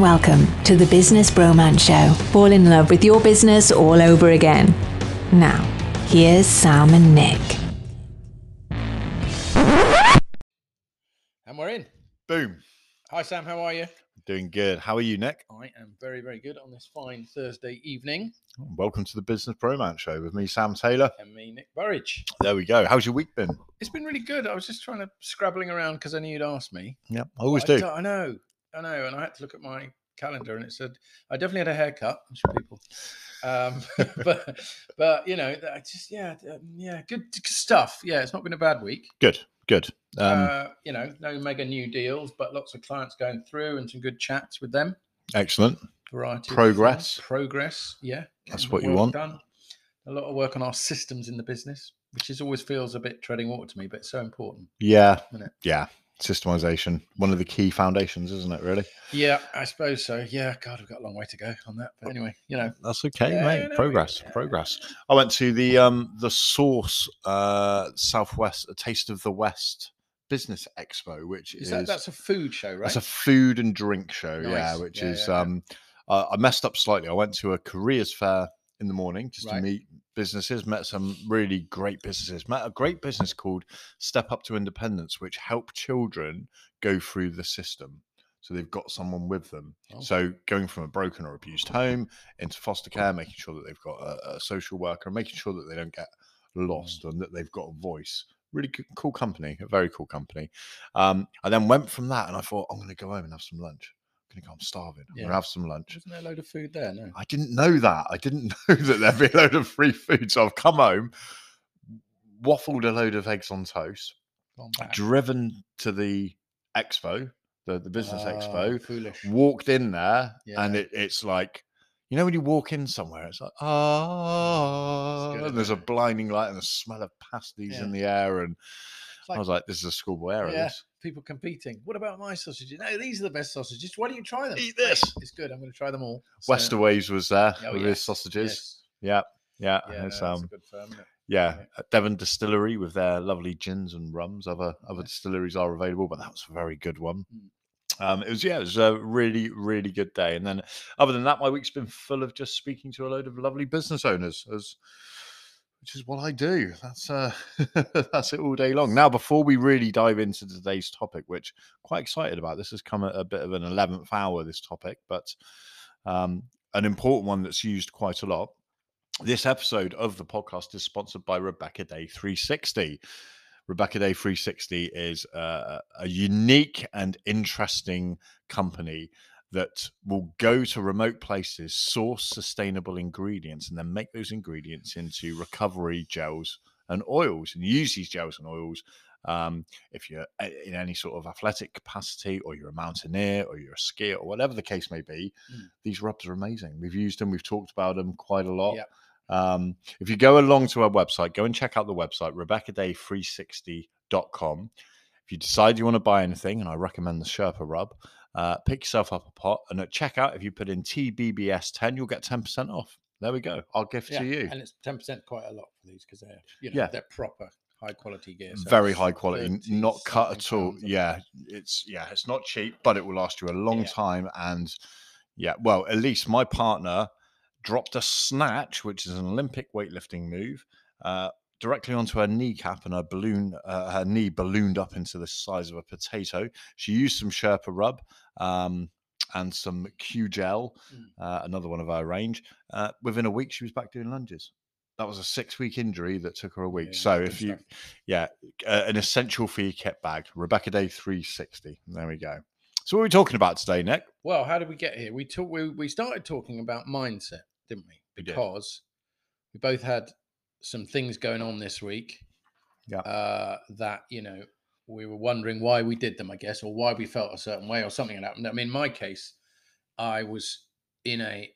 Welcome to the Business Bromance Show. Fall in love with your business all over again. Now, here's Sam and Nick. And we're in. Boom. Hi, Sam. How are you? Doing good. How are you, Nick? I am very, very good on this fine Thursday evening. Welcome to the Business Bromance Show with me, Sam Taylor. And me, Nick Burridge. There we go. How's your week been? It's been really good. I was just trying to scrabbling around because I knew you'd ask me. Yeah, I always I do. don't- I know. I know. And I had to look at my calendar and it said I definitely had a haircut. I'm sure people. Um, but, but, you know, I just, yeah, um, yeah, good stuff. Yeah, it's not been a bad week. Good, good. Um, uh, you know, no mega new deals, but lots of clients going through and some good chats with them. excellent. variety Progress. progress yeah That's what you want. done. a lot of work on our systems in the business which is always feels a bit treading water to me but it's so important Yeah, yeah. Systemization, one of the key foundations, isn't it? Really? yeah i suppose so yeah god we've got a long way to go on that but anyway you know That's okay, Yeah, mate. no, progress, yeah. progress. I went to the um the Source uh Southwest a Taste of the West Business Expo, which is is, that that's a food show right It's a food and drink show, yeah, which Yeah, is yeah, yeah. um uh, I messed up slightly. I went to a careers fair in the morning just Right. to meet businesses, met some really great businesses, met a great business called Step Up to Independence, which help children go through the system. So they've got someone with them. Oh. So going from a broken or abused home into foster care, making sure that they've got a, a social worker, making sure that they don't get lost and that they've got a voice. Really good, cool company, a very cool company. Um, I then went from that and I thought, I'm going to go home and have some lunch. To go, I'm starving. I'm gonna have some lunch. wasn't there a load of food there no I didn't know that. I didn't know that there'd be a load of free food. So I've come home, waffled a load of eggs on toast, driven to the expo, the, the business Ah, expo, foolish walked in there, and it, it's like, you know, when you walk in somewhere, it's like, ah, good, and there's a blinding light and the smell of pasties Yeah. in the air. And like- I was like, this is a schoolboy error. yeah, This. people competing. What about my sausages? No, these are the best sausages. Why don't you try them? Eat this. It's good. I'm going to try them all. So- Westaways was there Oh, with yes, his sausages. yes. Yeah, yeah. Yeah, no, it's, a um, good firm. yeah, Yeah. Devon Distillery with their lovely gins and rums. Other other distilleries are available, but that was a very good one. Mm. Um, it was yeah, it was a really really good day. And then other than that, my week's been full of just speaking to a load of lovely business owners, as which is what I do. That's uh, that's it all day long. Now, before we really dive into today's topic, which quite excited about, this has come at a bit of an eleventh hour. This topic, but um, an important one that's used quite a lot. This episode of the podcast is sponsored by Rebecca Day 360. Rebecca Day 360 is uh, a unique and interesting company that will go to remote places, source sustainable ingredients, and then make those ingredients into recovery gels and oils, and use these gels and oils. Um, if you're in any sort of athletic capacity, or you're a mountaineer, or you're a skier, or whatever the case may be, Mm. these rubs are amazing. We've used them, we've talked about them quite a lot. Yep. Um, if you go along to our website, go and check out the website, rebeccaday360.com. If you decide you want to buy anything, and I recommend the Sherpa rub, uh, pick yourself up a pot. And at checkout, if you put in TBBS10, you'll get 10% off. There we go. I'll gift to you. and it's ten percent quite a lot for these because they're you know Yeah. they're proper high quality gear. so Very high quality, not cut at all. pounds, I think. Yeah, it's yeah, it's not cheap, but it will last you a long Yeah. time. And yeah, well, at least my partner dropped a snatch, which is an Olympic weightlifting move, uh, directly onto her kneecap, and her balloon, uh, her knee ballooned up into the size of a potato. She used some Sherpa rub. Um, and some Q gel, Mm. uh, another one of our range. Uh, within a week, she was back doing lunges. That was a six-week injury that took her a week. Yeah, so if you, yeah, uh, an essential for your kit bag. Rebecca Day 360. There we go. So what are we talking about today, Nick? Well, how did we get here? We talk. We, we started talking about mindset, didn't we? We did. Because we both had some things going on this week. Yeah. Uh, that you know we were wondering why we did them, I guess, or why we felt a certain way, or something had happened. I mean, in my case, I was in a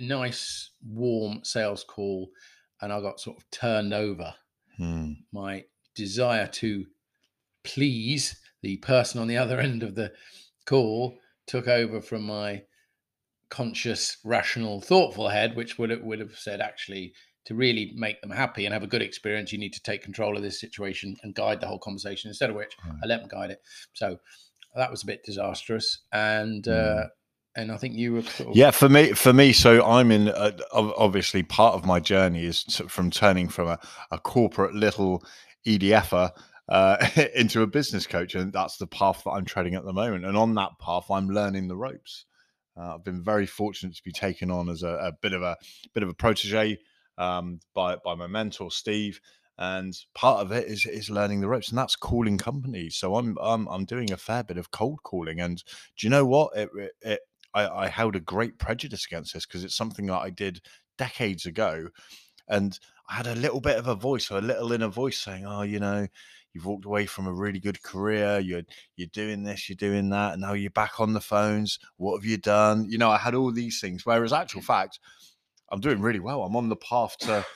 nice, warm sales call, and I got sort of turned over. Hmm. my desire to please the person on the other end of the call took over from my conscious, rational, thoughtful head, which would have, would have said, actually, to really make them happy and have a good experience, you need to take control of this situation and guide the whole conversation. Instead of which, Right. I let them guide it. So that was a bit disastrous. And uh, Mm. and I think you were sort of Yeah, for me, for me, so I'm in. Uh, obviously, part of my journey is to, from turning from a, a corporate little EDFer uh, into a business coach, and that's the path that I'm treading at the moment. And on that path, I'm learning the ropes. Uh, I've been very fortunate to be taken on as a, a bit of a bit of a protege um, by by my mentor Steve, and part of it is is learning the ropes, and that's calling companies. So I'm I'm I'm doing a fair bit of cold calling, and do you know what? It it, it I, I held a great prejudice against this because it's something that I did decades ago, and I had a little bit of a voice, or a little inner voice saying, "Oh, you know." You've walked away from a really good career. You're you're doing this, you're doing that, and now you're back on the phones. What have you done? You know, I had all these things. Whereas, actual fact, I'm doing really well. I'm on the path to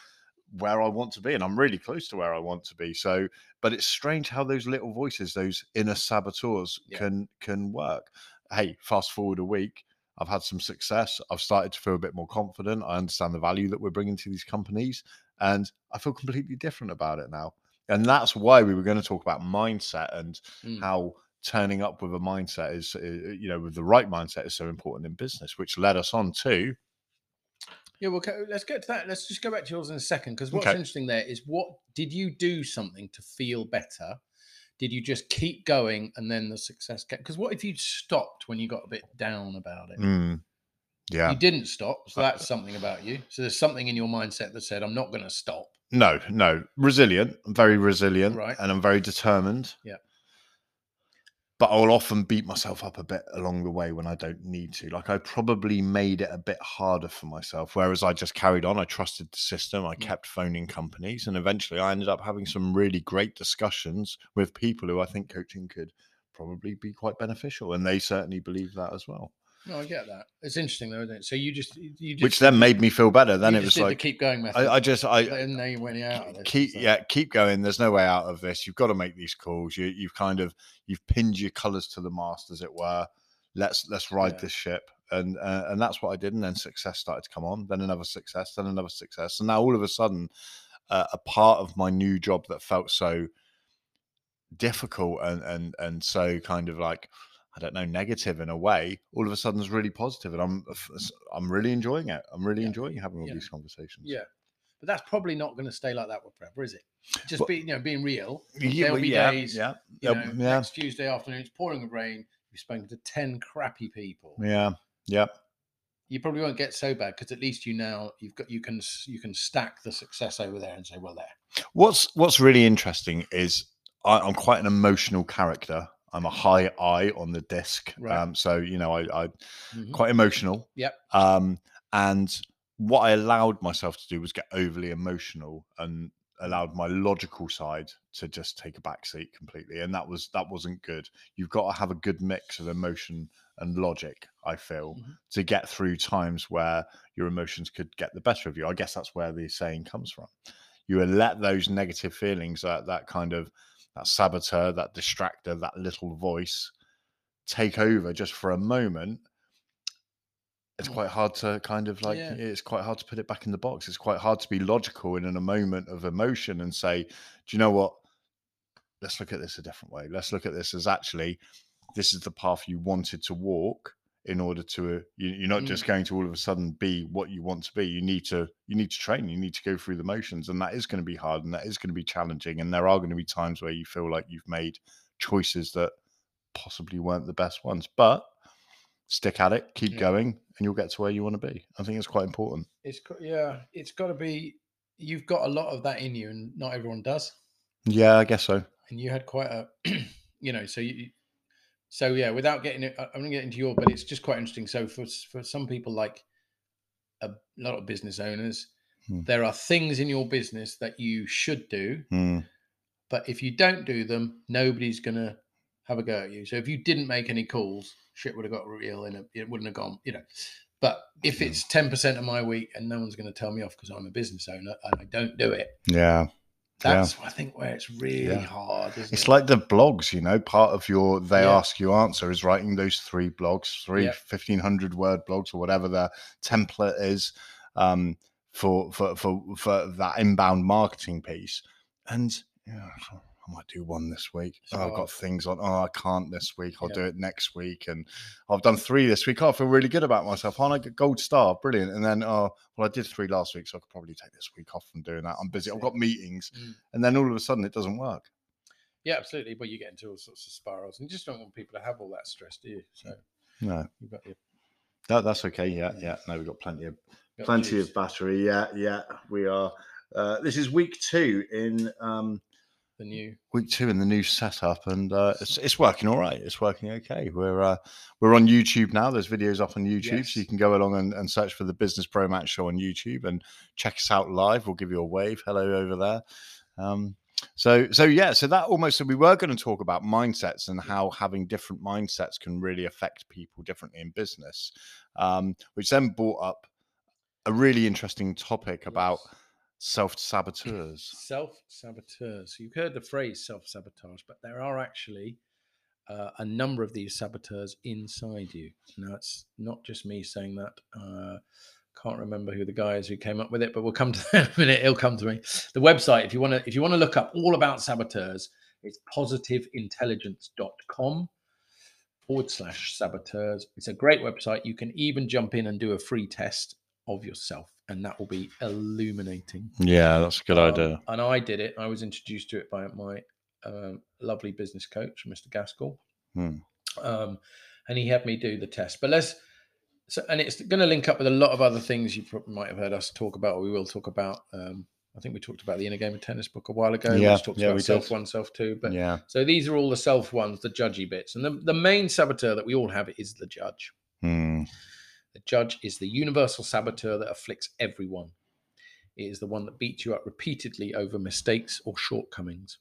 where I want to be, and I'm really close to where I want to be. So, but it's strange how those little voices, those inner saboteurs, Yeah. can can work. Hey, fast forward a week, I've had some success. I've started to feel a bit more confident. I understand the value that we're bringing to these companies, and I feel completely different about it now. And that's why we were going to talk about mindset and Mm. how turning up with a mindset is, uh, you know, with the right mindset is so important in business, which led us on to Yeah, well, let's get to that. Let's just go back to yours in a second because what's Okay. interesting there is what did you do something to feel better? Did you just keep going and then the success came? Because what if you'd stopped when you got a bit down about it? Mm, yeah. You didn't stop, so Uh, that's something about you. So there's something in your mindset that said, "I'm not going to stop." No, no, resilient. I'm very resilient, Right. and I'm very determined. Yeah. But I'll often beat myself up a bit along the way when I don't need to. Like I probably made it a bit harder for myself, whereas I just carried on. I trusted the system. I mm. kept phoning companies, and eventually I ended up having some really great discussions with people who I think coaching could probably be quite beneficial, and they certainly believe that as well. No, I get that. It's interesting though, isn't it? So you just you just Which then made me feel better. Then it was like keep going method. I, I just I and now you went out of this. keep so- yeah keep going there's no way out of this you've got to make these calls you, you've kind of you've pinned your colors to the mast as it were let's let's ride Yeah. this ship and uh, and that's what i did and then success started to come on then another success then another success and now all of a sudden uh, a part of my new job that felt so difficult and and and so kind of like I don't know, negative in a way, all of a sudden is really positive, and I'm uh, I'm really enjoying it. I'm really Yeah. enjoying having all Yeah. these conversations. Yeah, but that's probably not going to stay like that forever, is it? Just Well- be you know being real. yeah, There'll well, be yeah, days, yeah, You know, yeah. next Tuesday afternoon it's pouring with rain. You've spoken to ten crappy people. yeah, yeah. You probably won't get so bad because at least you now you've got you can you can stack the success over there and say, well, there. What's What's really interesting is I, I'm quite an emotional character. I'm a high I on the disc, Right. um, so you know I, I Mhm. quite emotional. Yep. Um, and what I allowed myself to do was get overly emotional and allowed my logical side to just take a backseat completely, and that was that wasn't good. You've got to have a good mix of emotion and logic. I feel Mhm. to get through times where your emotions could get the better of you. I guess that's where the saying comes from. You let those negative feelings, that that kind of that saboteur, that distractor, that little voice take over just for a moment. It's Mm. quite hard to kind of like Yeah. it's quite hard to put it back in the box. It's quite hard to be logical in, in a moment of emotion and say, do you know what? Let's look at this a different way. Let's look at this as actually this is the path you wanted to walk in order to you, you're not Mm. just going to all of a sudden be what you want to be you need to you need to train you need to go through the motions and that is going to be hard and that is going to be challenging and there are going to be times where you feel like you've made choices that possibly weren't the best ones but stick at it keep Yeah. going and you'll get to where you want to be i think it's quite important It's yeah, it's got to be. You've got a lot of that in you, and not everyone does. yeah i guess so and you had quite a you know so you so yeah without getting it i'm going to get into your but it's just quite interesting. So for for some people like a lot of business owners Hmm. there are things in your business that you should do Mm, but if you don't do them nobody's going to have a go at you. So if you didn't make any calls shit would have got real in a, it wouldn't have gone you know. But if Yeah. it's 10% of my week and no one's going to tell me off because i'm a business owner and i don't do it. Yeah Yeah. that's i think where it's really Yeah. hard It's it? like the blogs, you know, part of your they Yeah. ask you answer is writing those three blogs, three Yeah. 1500 word blogs or whatever the template is um, for, for, for, for that inbound marketing piece. And yeah, I might do one this week. Oh, I've got things on. Oh, I can't this week. I'll Yeah. do it next week. And I've done three this week. Oh, I feel really good about myself. Aren't I get gold star? Brilliant. And then, oh, well, I did three last week, so I could probably take this week off from doing that. I'm busy. I've got meetings. Mm. And then all of a sudden, it doesn't work. Yeah, absolutely. But you get into all sorts of spirals, and you just don't want people to have all that stress, do you? So No, you've got your no that's okay. Yeah, yeah. No, we've got plenty of got plenty juice. of battery. Yeah, yeah. We are. Uh, this is week two in um, the new. week two in the new setup, and uh, it's it's working all right. It's working okay. We're uh, we're on YouTube now. There's videos up on YouTube, so you can go along and, and search for the Business Bromance Show on YouTube and check us out live. We'll give you a wave. Hello over there. Um, so so yeah, so that almost so we were going to talk about mindsets and how having different mindsets can really affect people differently in business, um, which then brought up a really interesting topic about Yes. Self saboteurs. self saboteurs. You've heard the phrase self sabotage, but there are actually uh, a number of these saboteurs inside you. Now, it's not just me saying that. Uh, can't remember who the guy is who came up with it, but we'll come to that in a minute. It'll come to me. The website, if you want to, if you want to look up all about saboteurs, it's positiveintelligence.com forward slash saboteurs. It's a great website. You can even jump in and do a free test of yourself, and that will be illuminating. Yeah, that's a good Um, idea. And I did it. I was introduced to it by my um, lovely business coach, Mr. Gaskell. Hmm. Um, and he had me do the test. But let's, so, and it's going to link up with a lot of other things you probably might have heard us talk about, or we will talk about. Um, I think we talked about the inner game of tennis book a while ago. Yeah, which talks yeah, about we did. self one, self two. But yeah. so these are all the self ones, the judgy bits. And the, the main saboteur that we all have is the judge. Hmm. The judge is the universal saboteur that afflicts everyone. It is the one that beats you up repeatedly over mistakes or shortcomings.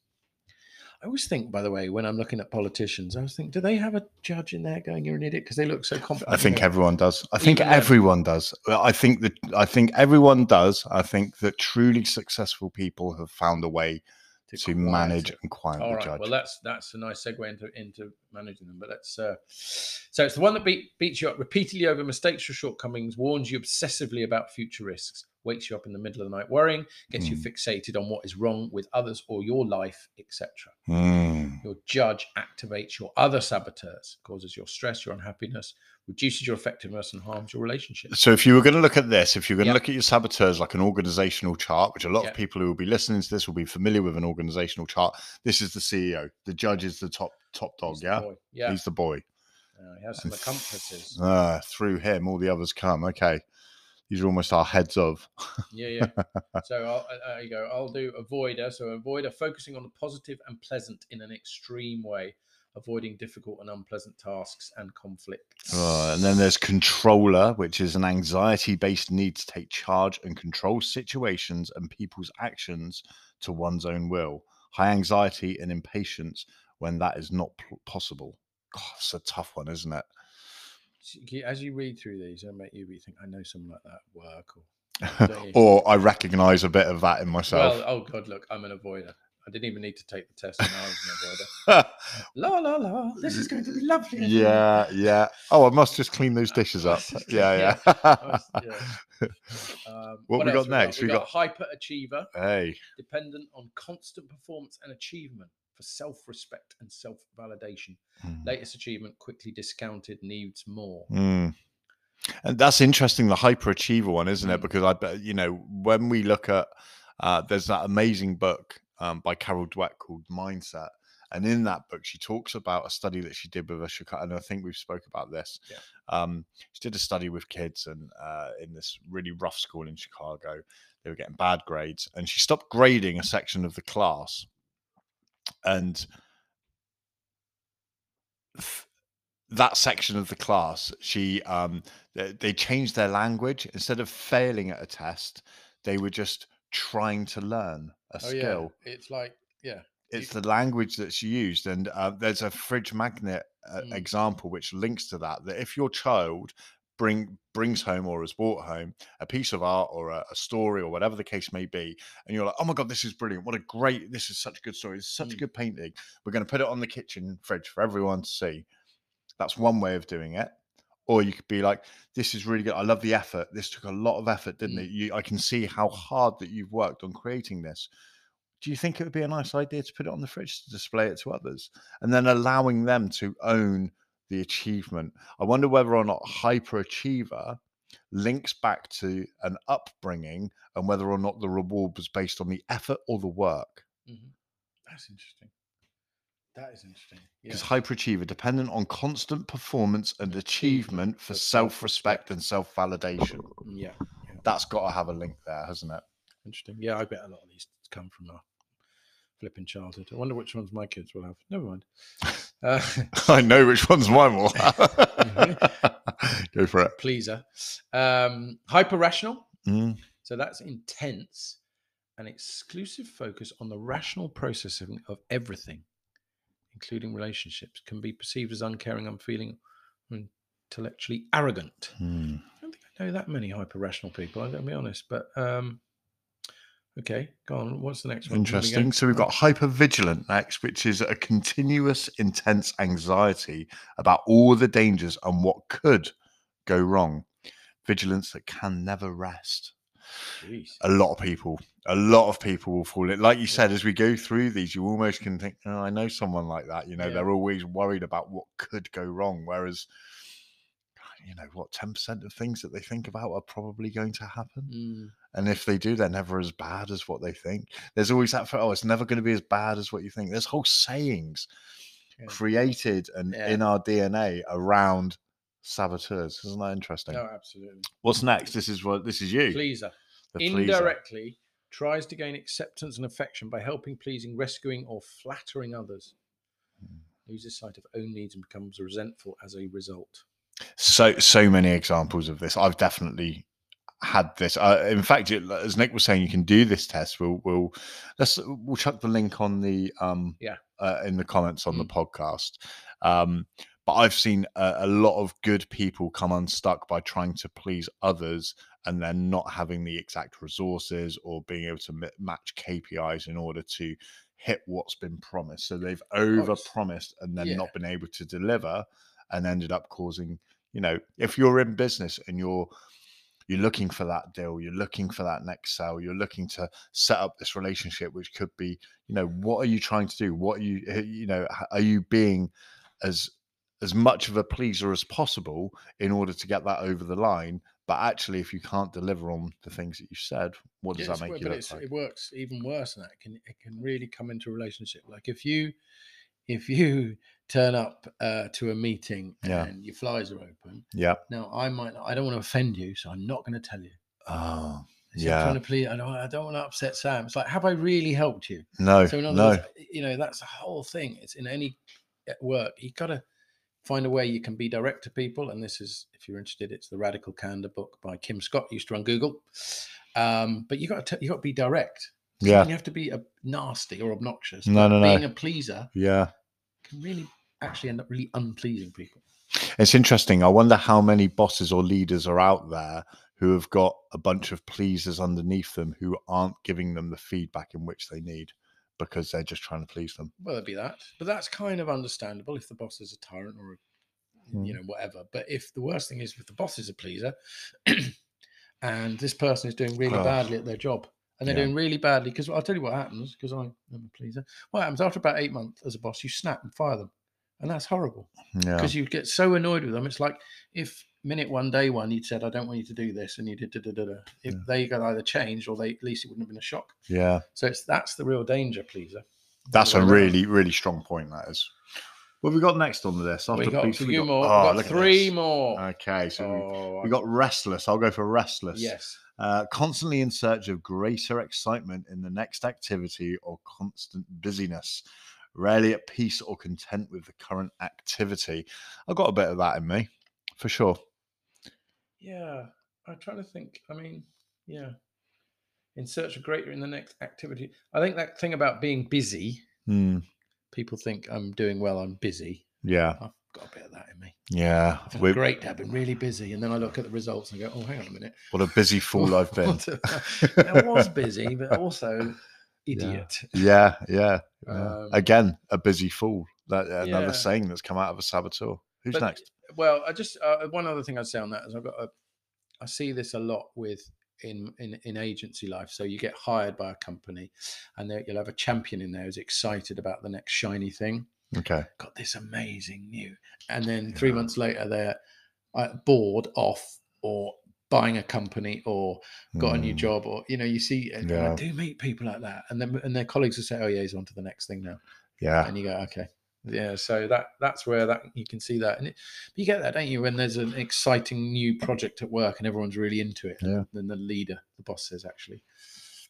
I always think, by the way, when I'm looking at politicians, I always think, do they have a judge in there going, "You're an idiot," because they look so confident. I think everyone does. I think Even everyone does. I think that I think everyone does. I think that truly successful people have found a way to, quiet manage and quiet All the right. judge. Well, that's that's a nice segue into into managing them. But let's. Uh, so it's the one that beat, beats you up repeatedly over mistakes or shortcomings, warns you obsessively about future risks, wakes you up in the middle of the night worrying, gets you Hmm. fixated on what is wrong with others or your life, etc. Hmm. Your judge activates your other saboteurs, causes your stress, your unhappiness, reduces your effectiveness, and harms your relationship. So, if you were going to look at this, if you're going to look at your saboteurs like an organizational chart, which a lot Yeah. of people who will be listening to this will be familiar with an organizational chart, this is the CEO. The judge is the top top dog. He's yeah. Yeah. he's the boy. Uh, he has some and accomplices. Ah, through him, all the others come. Okay, these are almost our heads of. Yeah, yeah. So I'll, uh, there you go. I'll do avoider. So avoider focusing on the positive and pleasant in an extreme way, avoiding difficult and unpleasant tasks and conflicts. Uh, and then there's controller, which is an anxiety based need to take charge and control situations and people's actions to one's own will. High anxiety and impatience when that is not p- possible. God, it's a tough one, isn't it? as you read through these, I make you think I know someone like that at work or or I recognize a bit of that in myself. well, oh god, look, I'm an avoider. I didn't even need to take the test, and I was an avoider. La la la, this is going to be lovely. yeah, yeah. Oh, I must just clean those dishes up. Yeah, yeah. Was- yeah. Um, What we else got next? We We got, got- hyper achiever, hey, dependent on constant performance and achievement for self-respect and self-validation. Mm. Latest achievement quickly discounted, needs more. Mm. And that's interesting, the hyperachiever one, isn't it? Mm. Because I bet, you know, when we look at, uh, there's that amazing book um, by Carol Dweck called Mindset. And in that book, she talks about a study that she did with a Chicago, and I think we've spoke about this. Yeah. Um, she did a study with kids and uh, in this really rough school in Chicago. They were getting bad grades, and she stopped grading a section of the class. And th- that section of the class, she um, they, they changed their language instead of failing at a test, they were just trying to learn a Oh skill. yeah, it's like yeah, It's the language that's used, and uh, there's a fridge magnet uh, Mm. example which links to that. That if your child bring brings home or has brought home a piece of art or a, a story or whatever the case may be, and you're like, "Oh my god, this is brilliant! What a great! This is such a good story. It's such a Mm. good painting. We're going to put it on the kitchen fridge for everyone to see." That's one way of doing it. Or you could be like, "This is really good. I love the effort. This took a lot of effort, didn't Mm. it? You, I can see how hard that you've worked on creating this." do you think it would be a nice idea to put it on the fridge to display it to others and then allowing them to own the achievement? I wonder whether or not hyperachiever links back to an upbringing and whether or not the reward was based on the effort or the work. Mhm. That's interesting. That is interesting. Yeah. Because hyperachiever dependent on constant performance and achievement for self-respect and self-validation. yeah. yeah. That's got to have a link there, hasn't it? Interesting. Yeah, I bet a lot of these come from our flipping childhood. I wonder which ones my kids will have. Never mind. Uh, I know which ones mine will have. Go for it. pleaser. Um, hyper rational. Mm, So that's intense and exclusive focus on the rational processing of everything, including relationships, can be perceived as uncaring, unfeeling, intellectually arrogant. mm. I don't think I know that many hyper rational people, I'm going to be honest. But um, okay, go on. What's the next one? Interesting. So we've got hypervigilant next, which is a continuous, intense anxiety about all the dangers and what could go wrong. Vigilance that can never rest. Jeez. A lot of people, a lot of people will fall in. Like you said, as we go through these, you almost can think, oh, I know someone like that. You know, Yeah. they're always worried about what could go wrong. Whereas, you know, what, 10% of things that they think about are probably going to happen. Mm, And if they do, they're never as bad as what they think. There's always that for, oh, it's never going to be as bad as what you think. There's whole sayings Yeah. created and Yeah. in our DNA around saboteurs. Isn't that interesting? no, absolutely. What's next? This is what this is you. Pleaser. The pleaser. Indirectly tries to gain acceptance and affection by helping, pleasing, rescuing, or flattering others. Hmm. Loses sight of own needs and becomes resentful as a result. So so many examples of this. I've definitely had this. Uh, in fact, it, as Nick was saying, you can do this test. We'll we'll let's we'll chuck the link on the um Yeah. uh, in the comments on the Mm. podcast. Um, but I've seen a, a lot of good people come unstuck by trying to please others and then not having the exact resources or being able to ma- match KPIs in order to hit what's been promised. So they've over promised and then Yeah. not been able to deliver and ended up causing, you know, if you're in business and you're you're looking for that deal, you're looking for that next sale, you're looking to set up this relationship, which could be, you know, what are you trying to do? What are you, eh, you know, are you being as as much of a pleaser as possible in order to get that over the line? But actually, if you can't deliver on the things that you said, what does that make you look like? it works even worse than that. It can it can really come into a relationship. Like if you if you turn up uh, to a meeting Yeah. and your flies are open, Yeah. now I might not, I don't want to offend you, so I'm not going to tell you. Oh, So I'm yeah. trying to please. I don't, I don't want to upset Sam. It's like, have I really helped you? No, So in other no. words, you know, that's the whole thing. It's in any work. You got to find a way you can be direct to people. And this is, if you're interested, it's the Radical Candor book by Kim Scott. Used to run Google. Um, but you got to you got to be direct. Yeah. you have to be a nasty or obnoxious. No, no, no. Being a pleaser Yeah. can really actually end up really unpleasing people. It's interesting. I wonder how many bosses or leaders are out there who have got a bunch of pleasers underneath them who aren't giving them the feedback in which they need because they're just trying to please them. Well, it'd be that, but that's kind of understandable if the boss is a tyrant or, a, Hmm. you know, whatever. But if the worst thing is if the boss is a pleaser, and this person is doing really Oh. badly at their job, and they're Yeah. doing really badly, because I'll tell you what happens, because I'm a pleaser. What happens after about eight months as a boss? You snap and fire them, and that's horrible Yeah. because you get so annoyed with them. It's like if minute one, day one, you'd said, "I don't want you to do this," and you did. Da, da, da, da. If Yeah. they got either changed or they at least it wouldn't have been a shock. Yeah. So it's that's the real danger, pleaser. That's a really, really strong point. That is. What have we got next on the list? We After got a few we more. Oh, we got three more. Okay, so we- oh, we got restless. I'll go for restless. yes. Uh, constantly in search of greater excitement in the next activity or constant busyness. Rarely at peace or content with the current activity. I've got a bit of that in me, for sure. Yeah, I try to think. I mean, yeah, in search of greater in the next activity. I think that thing about being busy. Hmm, People think I'm doing well. I'm busy. yeah, I've got a bit of that in me. yeah. I feel We- great to have been really busy, and then I look at the results and go, "Oh, hang on a minute, what a busy fool I've been. What a- I was busy, but also. Idiot." yeah, yeah. yeah. Um, Again, a busy fool. That uh, Yeah. another saying that's come out of a saboteur. Who's But- next? Well, I just uh, one other thing I'd say on that is I've got a, I see this a lot with in in in agency life. So you get hired by a company, and you'll have a champion in there who's excited about the next shiny thing. Okay. Got this amazing new, and then three Yeah. months later they're uh, bored off or buying a company or got a new Mm, job or you know you see and I do meet people like that and then and their colleagues will say oh yeah he's on to the next thing now Yeah. and you go okay yeah so that that's where that you can see that and it, you get that don't you when there's an exciting new project at work and everyone's really into it Yeah. then the leader the boss says actually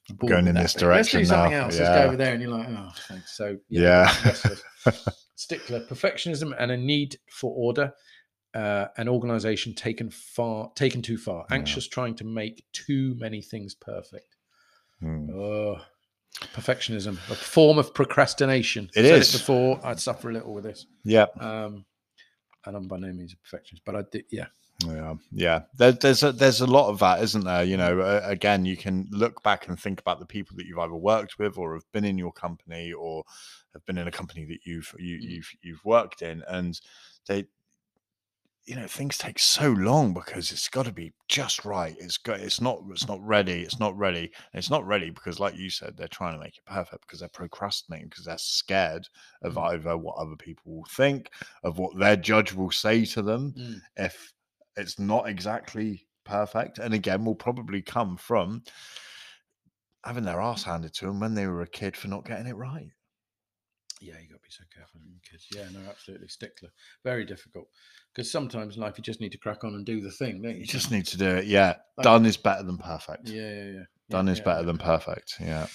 "I'm Going in this bit. let's do direction something now." else let's go over there and you're like oh thanks so Yeah. restless. stickler perfectionism and a need for order uh, an organization taken far taken too far Yeah. anxious trying to make too many things perfect Mm. oh perfectionism a form of procrastination It Said is. it before i'd suffer a little with this Yeah. um and i'm by no means a perfectionist but i did yeah Yeah, yeah. There, there's a there's a lot of that, isn't there? You know, uh, again, you can look back and think about the people that you've either worked with, or have been in your company, or have been in a company that you've you, Mm. you've you've worked in, and they, you know, things take so long because it's got to be just right. It's got it's not it's not ready. It's not ready. And it's not ready because, like you said, they're trying to make it perfect because they're procrastinating because they're scared of Mm. either what other people will think, of what their judge will say to them Mm. if it's not exactly perfect. And again, will probably come from having their ass handed to them when they were a kid for not getting it right. yeah you got to be so careful with your kids yeah no absolutely stickler very difficult because sometimes in life you just need to crack on and do the thing don't you You just need to do it. Yeah. Like- Done is better than perfect. yeah yeah yeah Done yeah, is yeah, better yeah. than perfect. Yeah.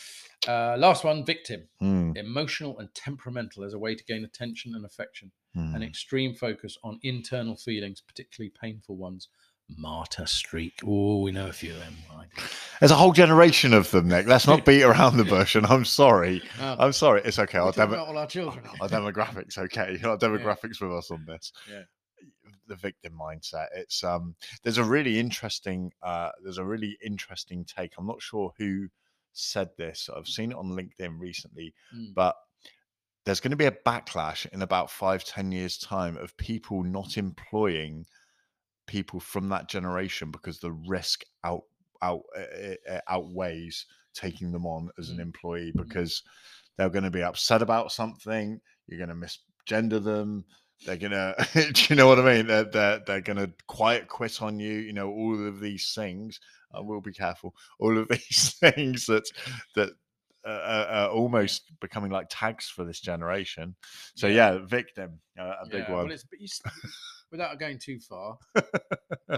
uh last one victim Hmm, emotional and temperamental as a way to gain attention and affection, hmm. an extreme focus on internal feelings, particularly painful ones. Martyr streak. Oh, we know a few of them. There's a whole generation of them, Nick. Let's not beat around the bush. And I'm sorry. I'm sorry. It's okay. Our, talking demo- about all our children. our demographics, okay. Our demographics with us on this. Yeah. The victim mindset. It's um. There's a really interesting. Uh. There's a really interesting take. I'm not sure who said this. I've seen it on LinkedIn recently, Mm. but there's going to be a backlash in about five, ten years' time of people not employing people from that generation because the risk out out uh, uh, outweighs taking them on as an Mm. employee because they're going to be upset about something. You're going to misgender them. They're gonna, do you know what I mean? They're they're, they're gonna quiet quit on you. You know all of these things. I will be careful. All of these things that that uh, uh, are almost becoming like tags for this generation. So Yeah. yeah, victim, uh, a big Yeah, one. Well, it's, but you, s- without going too far, but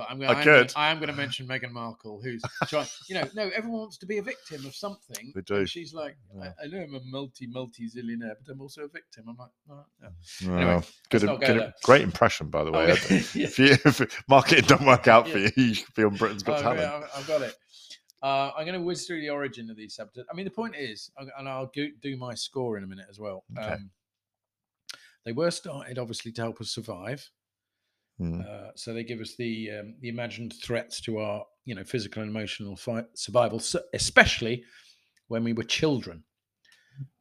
I'm going. I I could. Gonna, I am going to mention Meghan Markle, who's trying. You know, no, everyone wants to be a victim of something. They do. And she's like, Yeah. I, I know I'm a multi multi zillionaire, but I'm also a victim. I'm like, oh, yeah. Well, Anyway, good, not go good- great impression, by the way. Oh, yeah. if, you, if marketing don't work out for you, you should be on Britain's Got Oh, Talent. yeah, I've- got it. Uh, I'm going to whiz through the origin of these subjects. I mean, the point is, and I'll do my score in a minute as well. Okay. Um, they were started obviously to help us survive. Mm, Uh, so they give us the um, the imagined threats to our you know physical and emotional fi- survival, so- especially when we were children.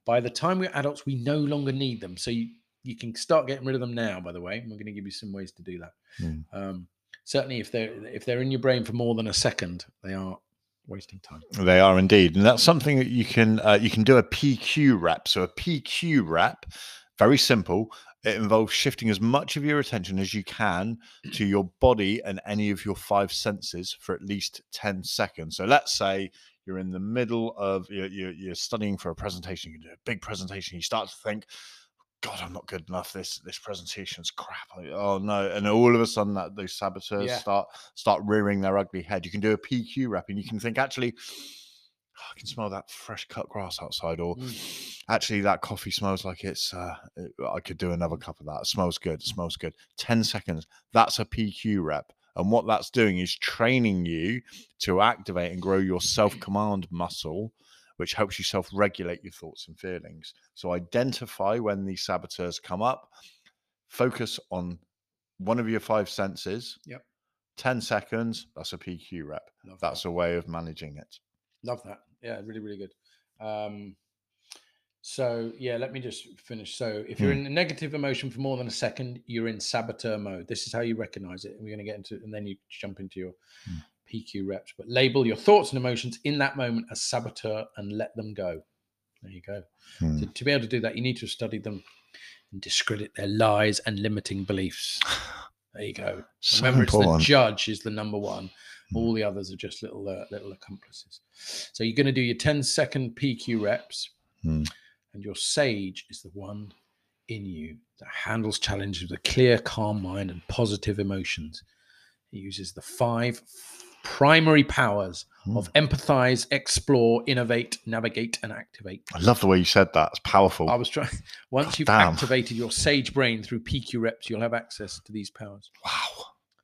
By the time we're adults, we no longer need them. So you, you can start getting rid of them now. By the way, I'm going to give you some ways to do that. Mm. Um, certainly, if they're if they're in your brain for more than a second, they are wasting time. They are indeed, and that's something that you can uh, you can do a PQ rep. So a PQ rep, very simple. It involves shifting as much of your attention as you can to your body and any of your five senses for at least ten seconds. So let's say you're in the middle of you're, you're, studying for a presentation. You can do a big presentation. You start to think, God, I'm not good enough. This this presentation's crap. Oh no! And all of a sudden, that those saboteurs Yeah. start start rearing their ugly head. You can do a PQ rep, and you can think, actually, "Oh, I can smell that fresh cut grass outside, or Mm. actually, that coffee smells like it's. Uh, it- I could do another cup of that. It smells good. It smells good. Ten seconds. That's a PQ rep. And what that's doing is training you to activate and grow your self command muscle, which helps you self regulate your thoughts and feelings. So identify when these saboteurs come up, focus on one of your five senses. Yep. 10 seconds, that's a PQ rep. Love That's that. a way of managing it. Love that. Yeah, really, really good. Um, so yeah, let me just finish. So if you're Hmm. in a negative emotion for more than a second, you're in saboteur mode. This is how you recognize it. And we're going to get into, and then you jump into your Hmm. PQ reps, but label your thoughts and emotions in that moment as saboteur and let them go. There you go. Hmm. To, to be able to do that, you need to have studied them and discredit their lies and limiting beliefs. There you go. So Remember, it's the judge is the number one. Hmm. All the others are just little uh, little accomplices. So you're going to do your 10 second PQ reps, Hmm. and your sage is the one in you that handles challenges with a clear, calm mind and positive emotions. He uses the five primary powers Hmm. of empathize, explore, innovate, navigate, and activate. I love the way you said that. It's powerful. I was trying. Once you've damn. activated your sage brain through PQ reps, you'll have access to these powers. wow.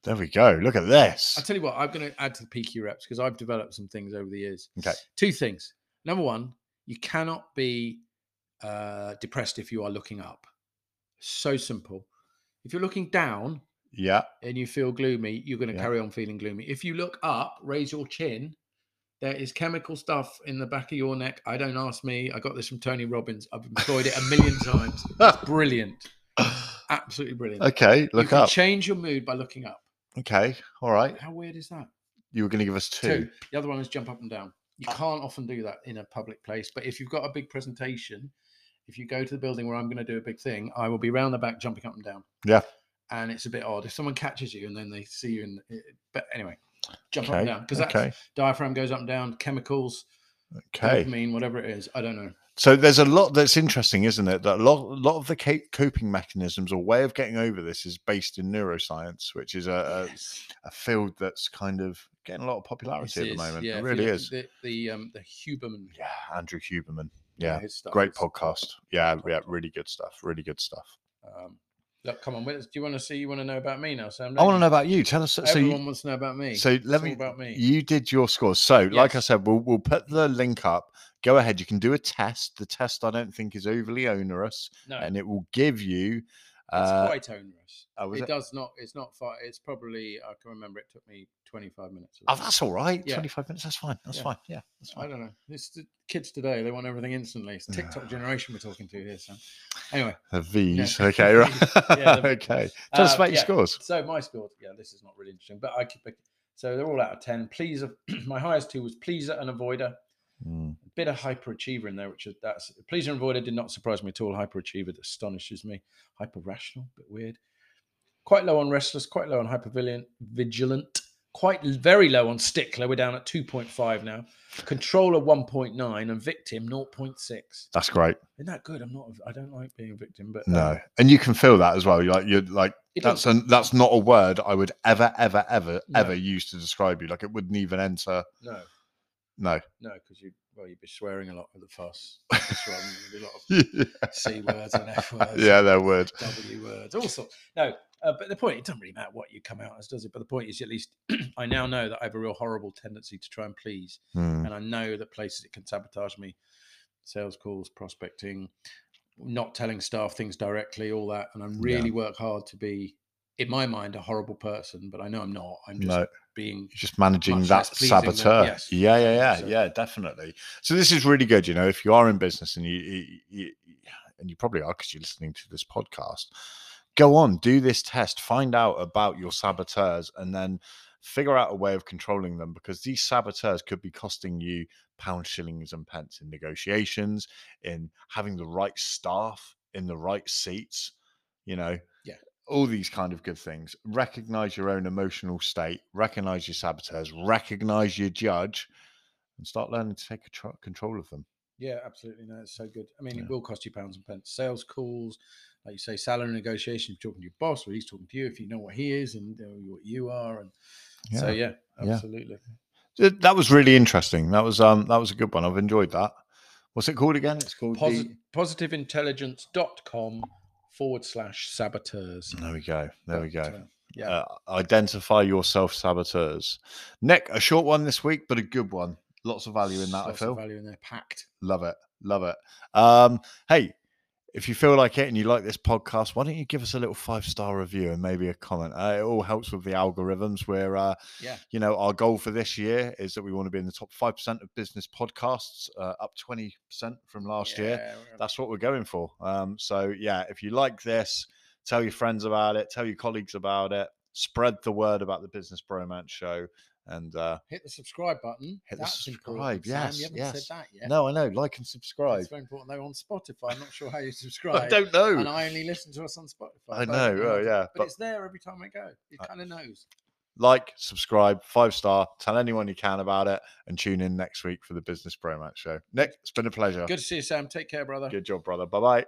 There we go. Look at this. I'll tell you what, I'm going to add to the PQ reps because I've developed some things over the years. Okay. Two things. Number one, you cannot be uh, depressed if you are looking up. So simple. If you're looking down Yeah. and you feel gloomy, you're going to Yeah. carry on feeling gloomy. If you look up, raise your chin. There is chemical stuff in the back of your neck. I don't ask me. I got this from Tony Robbins. I've employed it a million times. It's brilliant. Absolutely brilliant. okay. you Look can up. change your mood by looking up. Okay. All right. How weird is that? You were going to give us two. Two. The other one is jump up and down. You uh can't often do that in a public place, but if you've got a big presentation, if you go to the building where I'm going to do a big thing, I will be round the back jumping up and down. Yeah. And it's a bit odd if someone catches you and then they see you in. Eh, but anyway, jump up Okay. and down because okay. that diaphragm goes up and down. Chemicals, Okay. dopamine, whatever it is. I don't know. So there's a lot that's interesting, isn't it? That a lot, a lot of the coping mechanisms or way of getting over this is based in neuroscience, which is a, Yes. a, a field that's kind of getting a lot of popularity at the moment. yeah, it really is. The the um the Huberman. Yeah, Andrew Huberman. Yeah, his stuff great podcast. Yeah, yeah, really good stuff. Really good stuff. Um, look, come on. Do you want to see? You want to know about me now, Sam? I want to know about you. Tell us. So Everyone you, wants to know about me. so It's let all me. about me. You did your scores. So, like I said, we'll we'll put the link up. Go ahead. You can do a test. The test I don't think is overly onerous, no, and it will give you. It's Uh, quite onerous. oh, it, it? does not. It's not far. It's probably. I can remember. It took me twenty-five minutes. oh, that's all right. Yeah. Twenty-five minutes. That's fine. That's Yeah. fine. Yeah, that's I don't know. It's the kids today. They want everything instantly. It's TikTok generation we're talking to here, So, Anyway, The V's. Yeah. Okay, right. Yeah, okay. Tell us uh, about your scores. So my scores. Yeah, this is not really interesting, but I keep. So they're all out of ten. Pleaser. my highest two was pleaser and avoider. Mm, A bit of hyperachiever in there, which is that's pleaser and avoider did not surprise me at all. Hyperachiever that astonishes me. Hyper rational, bit weird. Quite low on restless, quite low on hypervigilant, vigilant, quite very low on stickler. We're down at 2.5 now. Controller 1.9 and victim 0.6. That's great. Isn't that good? I'm not. I don't like being a victim, but No, um, and you can feel that as well. You're like you're like that's doesn't- a, that's not a word I would ever ever ever No. ever use to describe you. Like it wouldn't even enter. no, No. no, because you well, you'd be swearing a lot with the fuss. There'd be a lot of c words and f words. yeah, there would. W words, all sorts. No, uh, but the point, it doesn't really matter what you come out as, does it? But the point is, at least I now know that I have a real horrible tendency to try and please. Hmm. And I know that places it can sabotage me sales calls, prospecting, not telling staff things directly, all that. And I really work hard to be, in my mind, a horrible person, but I know I'm not. I'm just No, being. just managing that than- saboteur. yes. Yeah, yeah, yeah, So- yeah, definitely. So this is really good. You know, if you are in business and you, you, you and you probably are because you're listening to this podcast, go on, do this test, find out about your saboteurs, and then figure out a way of controlling them because these saboteurs could be costing you pounds, shillings, and pence in negotiations, in having the right staff in the right seats. You know, Yeah. All these kind of good things. Recognize your own emotional state, recognize your saboteurs, recognize your judge, and start learning to take contro- control of them. Yeah, absolutely. No, it's so good. I mean, Yeah. it will cost you pounds and pence. Sales calls, like you say, salary negotiation, you're talking to your boss or he's talking to you if you know what he is and uh, what you are. And so, yeah, Yeah. absolutely. Th- That was really interesting. That was um that was a good one. I've enjoyed that. What's it called again? It's called Posi- positiveintelligence.com forward slash saboteurs. There we go. There we go. uh, yeah. Uh, identify yourself saboteurs. Nick, a short one this week, but a good one. Lots of value in that. Lots I of feel. value in there, packed. Love it. Love it. Um, hey, if you feel like it and you like this podcast, why don't you give us a little five star review and maybe a comment? Uh, it all helps with the algorithms. Where, uh, Yeah. you know, our goal for this year is that we want to be in the top 5% of business podcasts, uh, up 20% from last year. Yeah, we're- That's what we're going for. Um, so, yeah, if you like this, tell your friends about it, tell your colleagues about it, spread the word about the Business Bromance Show. And uh, Hit the subscribe button. Hit the subscribe, important, Sam. yes, You haven't yes. said that yet. no, I know, like and subscribe. It's very important though on Spotify. I'm not sure how you subscribe. I don't know. And I only listen to us on Spotify. I know, oh, yeah, But, but- it's there every time I go. It kind of knows. like, subscribe, five star, tell anyone you can about it, and tune in next week for the Business Bromance Show. Nick, it's been a pleasure. Good to see you, Sam. Take care, brother. Good job, brother. Bye bye.